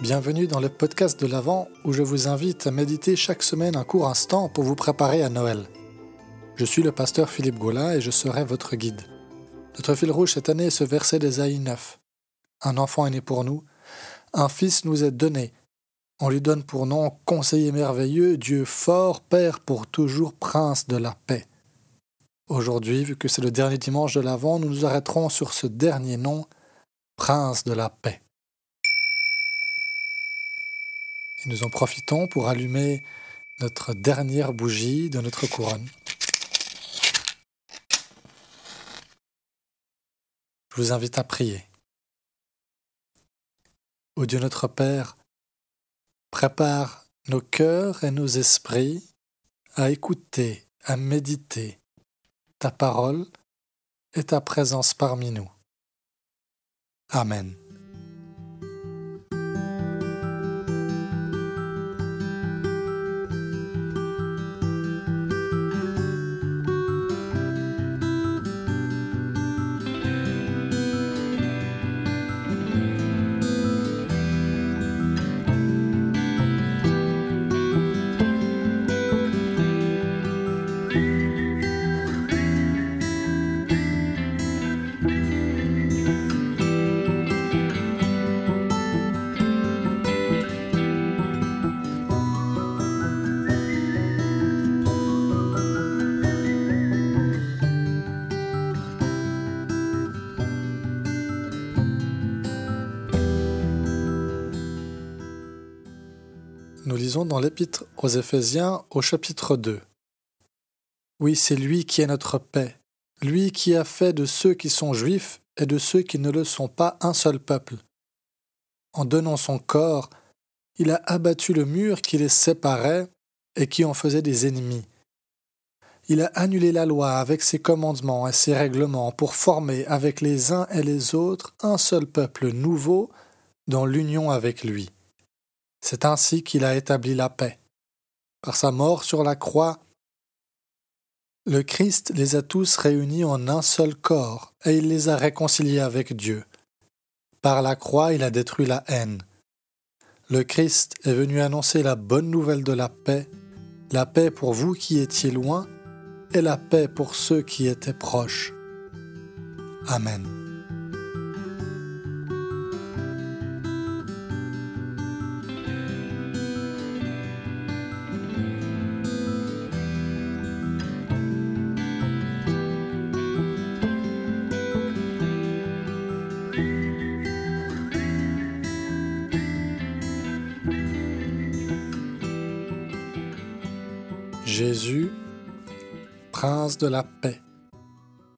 Bienvenue dans le podcast de l'Avent où je vous invite à méditer chaque semaine un court instant pour vous préparer à Noël. Je suis le pasteur Philippe Gaulin et je serai votre guide. Notre fil rouge cette année est ce verset d'Ésaïe 9. Un enfant est né pour nous, un fils nous est donné. On lui donne pour nom conseiller merveilleux, Dieu fort, Père pour toujours, prince de la paix. Aujourd'hui, vu que c'est le dernier dimanche de l'Avent, nous nous arrêterons sur ce dernier nom, prince de la paix. Et nous en profitons pour allumer notre dernière bougie de notre couronne. Je vous invite à prier. Ô Dieu notre Père, prépare nos cœurs et nos esprits à écouter, à méditer ta parole et ta présence parmi nous. Amen. Nous lisons dans l'Épître aux Éphésiens au chapitre 2. Oui, c'est lui qui est notre paix, lui qui a fait de ceux qui sont juifs et de ceux qui ne le sont pas un seul peuple. En donnant son corps, il a abattu le mur qui les séparait et qui en faisait des ennemis. Il a annulé la loi avec ses commandements et ses règlements pour former avec les uns et les autres un seul peuple nouveau dans l'union avec lui. C'est ainsi qu'il a établi la paix. Par sa mort sur la croix, le Christ les a tous réunis en un seul corps, et il les a réconciliés avec Dieu. Par la croix, il a détruit la haine. Le Christ est venu annoncer la bonne nouvelle de la paix, la paix pour vous qui étiez loin, et la paix pour ceux qui étaient proches. Amen. Jésus, prince de la paix.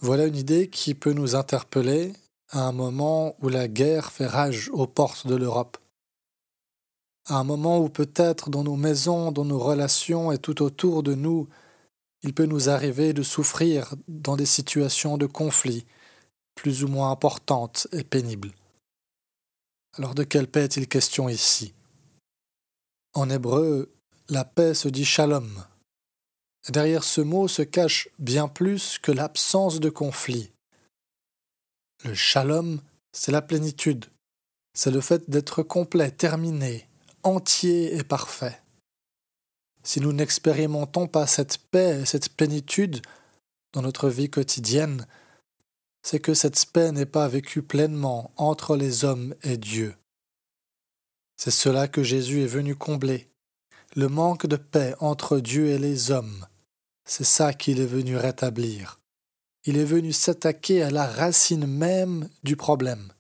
Voilà une idée qui peut nous interpeller à un moment où la guerre fait rage aux portes de l'Europe. À un moment où peut-être dans nos maisons, dans nos relations et tout autour de nous, il peut nous arriver de souffrir dans des situations de conflit plus ou moins importantes et pénibles. Alors de quelle paix est-il question ici? En hébreu, la paix se dit shalom, Derrière ce mot se cache bien plus que l'absence de conflit. Le shalom, c'est la plénitude, c'est le fait d'être complet, terminé, entier et parfait. Si nous n'expérimentons pas cette paix et cette plénitude dans notre vie quotidienne, c'est que cette paix n'est pas vécue pleinement entre les hommes et Dieu. C'est cela que Jésus est venu combler, le manque de paix entre Dieu et les hommes, c'est ça qu'il est venu rétablir. Il est venu s'attaquer à la racine même du problème.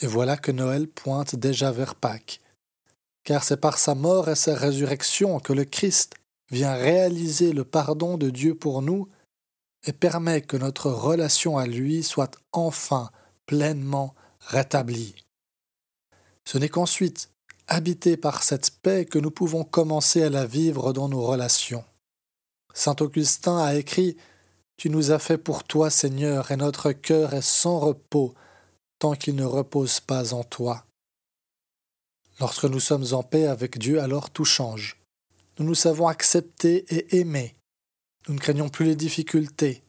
Et voilà que Noël pointe déjà vers Pâques, car c'est par sa mort et sa résurrection que le Christ vient réaliser le pardon de Dieu pour nous et permet que notre relation à lui soit enfin pleinement rétablie. Ce n'est qu'ensuite, habité par cette paix, que nous pouvons commencer à la vivre dans nos relations. Saint Augustin a écrit Tu nous as fait pour toi, Seigneur, et notre cœur est sans repos tant qu'il ne repose pas en toi. Lorsque nous sommes en paix avec Dieu, alors tout change. Nous nous savons accepter et aimer. Nous ne craignons plus les difficultés.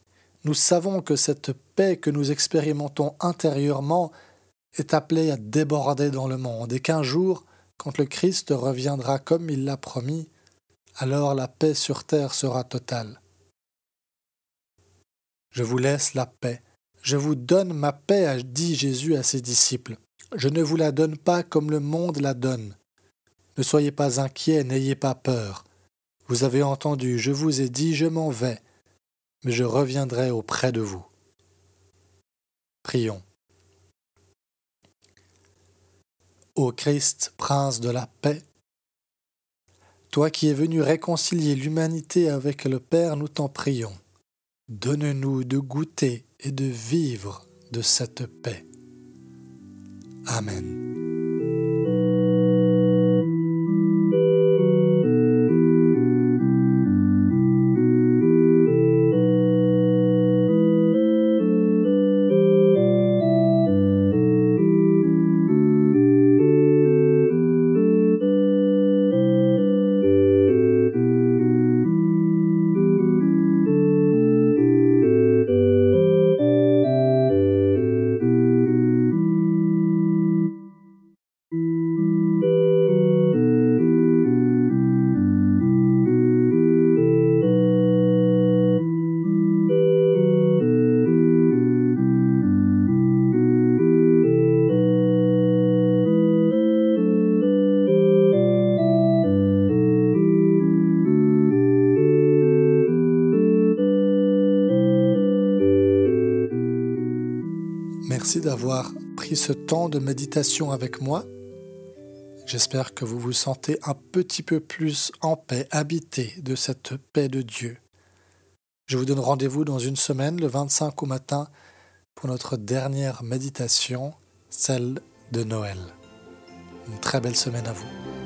Nous savons que cette paix que nous expérimentons intérieurement est appelée à déborder dans le monde et qu'un jour, quand le Christ reviendra comme il l'a promis, alors la paix sur terre sera totale. Je vous laisse la paix. Je vous donne ma paix, a dit Jésus à ses disciples. Je ne vous la donne pas comme le monde la donne. Ne soyez pas inquiets, n'ayez pas peur. Vous avez entendu, je vous ai dit, je m'en vais, mais je reviendrai auprès de vous. Prions. Ô Christ, prince de la paix, toi qui es venu réconcilier l'humanité avec le Père, nous t'en prions. Donne-nous de goûter et de vivre de cette paix. Amen. Merci d'avoir pris ce temps de méditation avec moi. J'espère que vous vous sentez un petit peu plus en paix, habité de cette paix de Dieu. Je vous donne rendez-vous dans une semaine, le 25 au matin, pour notre dernière méditation, celle de Noël. Une très belle semaine à vous.